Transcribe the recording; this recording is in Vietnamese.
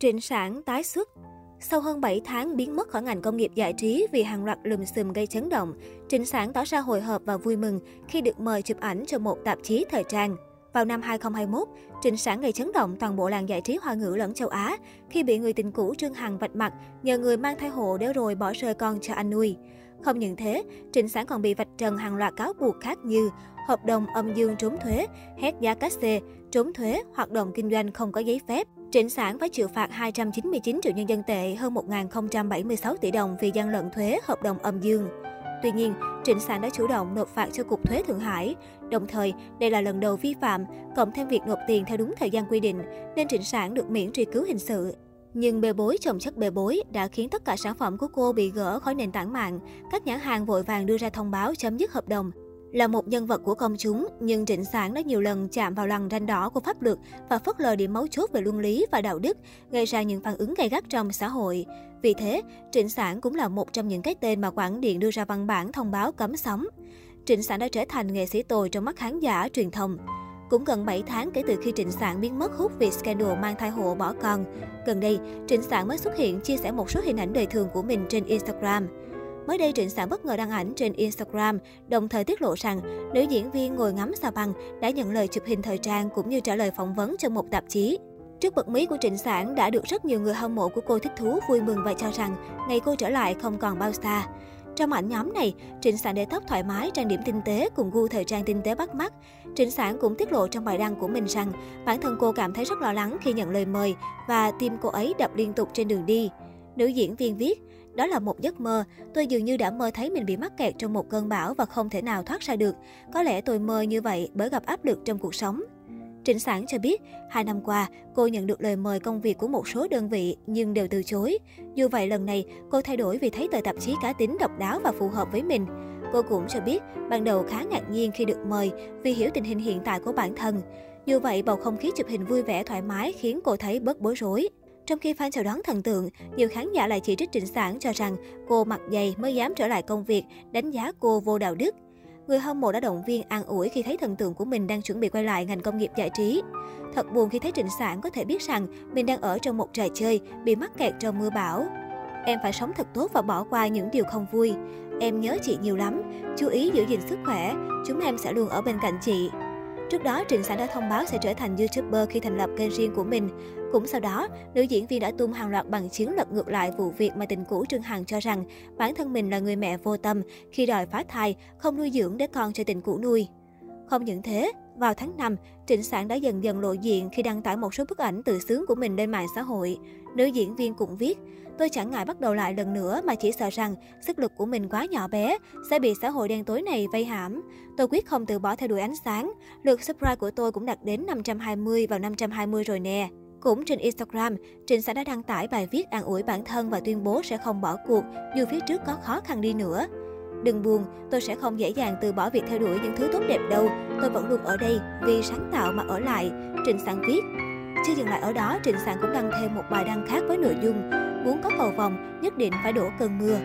Trịnh Sản tái xuất sau hơn 7 tháng biến mất khỏi ngành công nghiệp giải trí vì hàng loạt lùm xùm gây chấn động, Trịnh Sản tỏ ra hồi hộp và vui mừng khi được mời chụp ảnh cho một tạp chí thời trang. Vào năm 2021, Trịnh Sản gây chấn động toàn bộ làng giải trí hoa ngữ lẫn châu Á khi bị người tình cũ Trương Hằng vạch mặt nhờ người mang thai hộ để rồi bỏ rơi con cho anh nuôi. Không những thế, Trịnh Sản còn bị vạch trần hàng loạt cáo buộc khác như hợp đồng âm dương trốn thuế, hét giá cát xê, trốn thuế, hoạt động kinh doanh không có giấy phép. Trịnh Sản phải chịu phạt 299 triệu nhân dân tệ, hơn 1.076 tỷ đồng vì gian lận thuế hợp đồng âm dương. Tuy nhiên, Trịnh Sản đã chủ động nộp phạt cho Cục Thuế Thượng Hải. Đồng thời, đây là lần đầu vi phạm, cộng thêm việc nộp tiền theo đúng thời gian quy định, nên Trịnh Sản được miễn truy cứu hình sự. Nhưng bê bối chồng chất bê bối đã khiến tất cả sản phẩm của cô bị gỡ khỏi nền tảng mạng. Các nhãn hàng vội vàng đưa ra thông báo chấm dứt hợp đồng. Là một nhân vật của công chúng, nhưng Trịnh Sản đã nhiều lần chạm vào lằn ranh đỏ của pháp luật và phớt lờ điểm mấu chốt về luân lý và đạo đức, gây ra những phản ứng gay gắt trong xã hội. Vì thế, Trịnh Sản cũng là một trong những cái tên mà Quảng Điện đưa ra văn bản thông báo cấm sóng. Trịnh Sản đã trở thành nghệ sĩ tồi trong mắt khán giả truyền thông. Cũng gần 7 tháng kể từ khi Trịnh Sản biến mất hút vì scandal mang thai hộ bỏ con. Gần đây, Trịnh Sản mới xuất hiện chia sẻ một số hình ảnh đời thường của mình trên Instagram. Mới đây, Trịnh Sản bất ngờ đăng ảnh trên Instagram, đồng thời tiết lộ rằng nữ diễn viên ngồi ngắm sao băng đã nhận lời chụp hình thời trang cũng như trả lời phỏng vấn cho một tạp chí. Trước bật mí của Trịnh Sản đã được rất nhiều người hâm mộ của cô thích thú vui mừng và cho rằng ngày cô trở lại không còn bao xa. Trong ảnh nhóm này, Trịnh Sản để tóc thoải mái, trang điểm tinh tế cùng gu thời trang tinh tế bắt mắt. Trịnh Sản cũng tiết lộ trong bài đăng của mình rằng bản thân cô cảm thấy rất lo lắng khi nhận lời mời và tim cô ấy đập liên tục trên đường đi. Nữ diễn viên viết, đó là một giấc mơ, tôi dường như đã mơ thấy mình bị mắc kẹt trong một cơn bão và không thể nào thoát ra được. Có lẽ tôi mơ như vậy bởi gặp áp lực trong cuộc sống. Trịnh Sản cho biết, hai năm qua, cô nhận được lời mời công việc của một số đơn vị nhưng đều từ chối. Dù vậy, lần này, cô thay đổi vì thấy tờ tạp chí cá tính độc đáo và phù hợp với mình. Cô cũng cho biết, ban đầu khá ngạc nhiên khi được mời vì hiểu tình hình hiện tại của bản thân. Dù vậy, bầu không khí chụp hình vui vẻ thoải mái khiến cô thấy bớt bối rối. Trong khi fan chào đón thần tượng, nhiều khán giả lại chỉ trích Trịnh Sản cho rằng cô mặc dày mới dám trở lại công việc, đánh giá cô vô đạo đức. Người hâm mộ đã động viên an ủi khi thấy thần tượng của mình đang chuẩn bị quay lại ngành công nghiệp giải trí. Thật buồn khi thấy Trịnh Sản có thể biết rằng mình đang ở trong một trò chơi, bị mắc kẹt trong mưa bão. Em phải sống thật tốt và bỏ qua những điều không vui. Em nhớ chị nhiều lắm, chú ý giữ gìn sức khỏe, chúng em sẽ luôn ở bên cạnh chị. Trước đó, Trịnh Sản đã thông báo sẽ trở thành YouTuber khi thành lập kênh riêng của mình. Cũng sau đó, nữ diễn viên đã tung hàng loạt bằng chứng lật ngược lại vụ việc mà tình cũ Trương Hằng cho rằng bản thân mình là người mẹ vô tâm khi đòi phá thai, không nuôi dưỡng để con cho tình cũ nuôi. Không những thế, vào tháng 5, Trịnh Sản đã dần dần lộ diện khi đăng tải một số bức ảnh tự sướng của mình lên mạng xã hội. Nữ diễn viên cũng viết, tôi chẳng ngại bắt đầu lại lần nữa mà chỉ sợ rằng sức lực của mình quá nhỏ bé, sẽ bị xã hội đen tối này vây hãm. Tôi quyết không từ bỏ theo đuổi ánh sáng. Lượt subscribe của tôi cũng đạt đến 520 vào 520 rồi nè. Cũng trên Instagram, Trịnh Sản đã đăng tải bài viết an ủi bản thân và tuyên bố sẽ không bỏ cuộc dù phía trước có khó khăn đi nữa. Đừng buồn, tôi sẽ không dễ dàng từ bỏ việc theo đuổi những thứ tốt đẹp đâu. Tôi vẫn luôn ở đây vì sáng tạo mà ở lại. Trịnh Sàng viết. Chưa dừng lại ở đó, Trịnh Sàng cũng đăng thêm một bài đăng khác với nội dung Muốn có cầu vòng, nhất định phải đổ cơn mưa.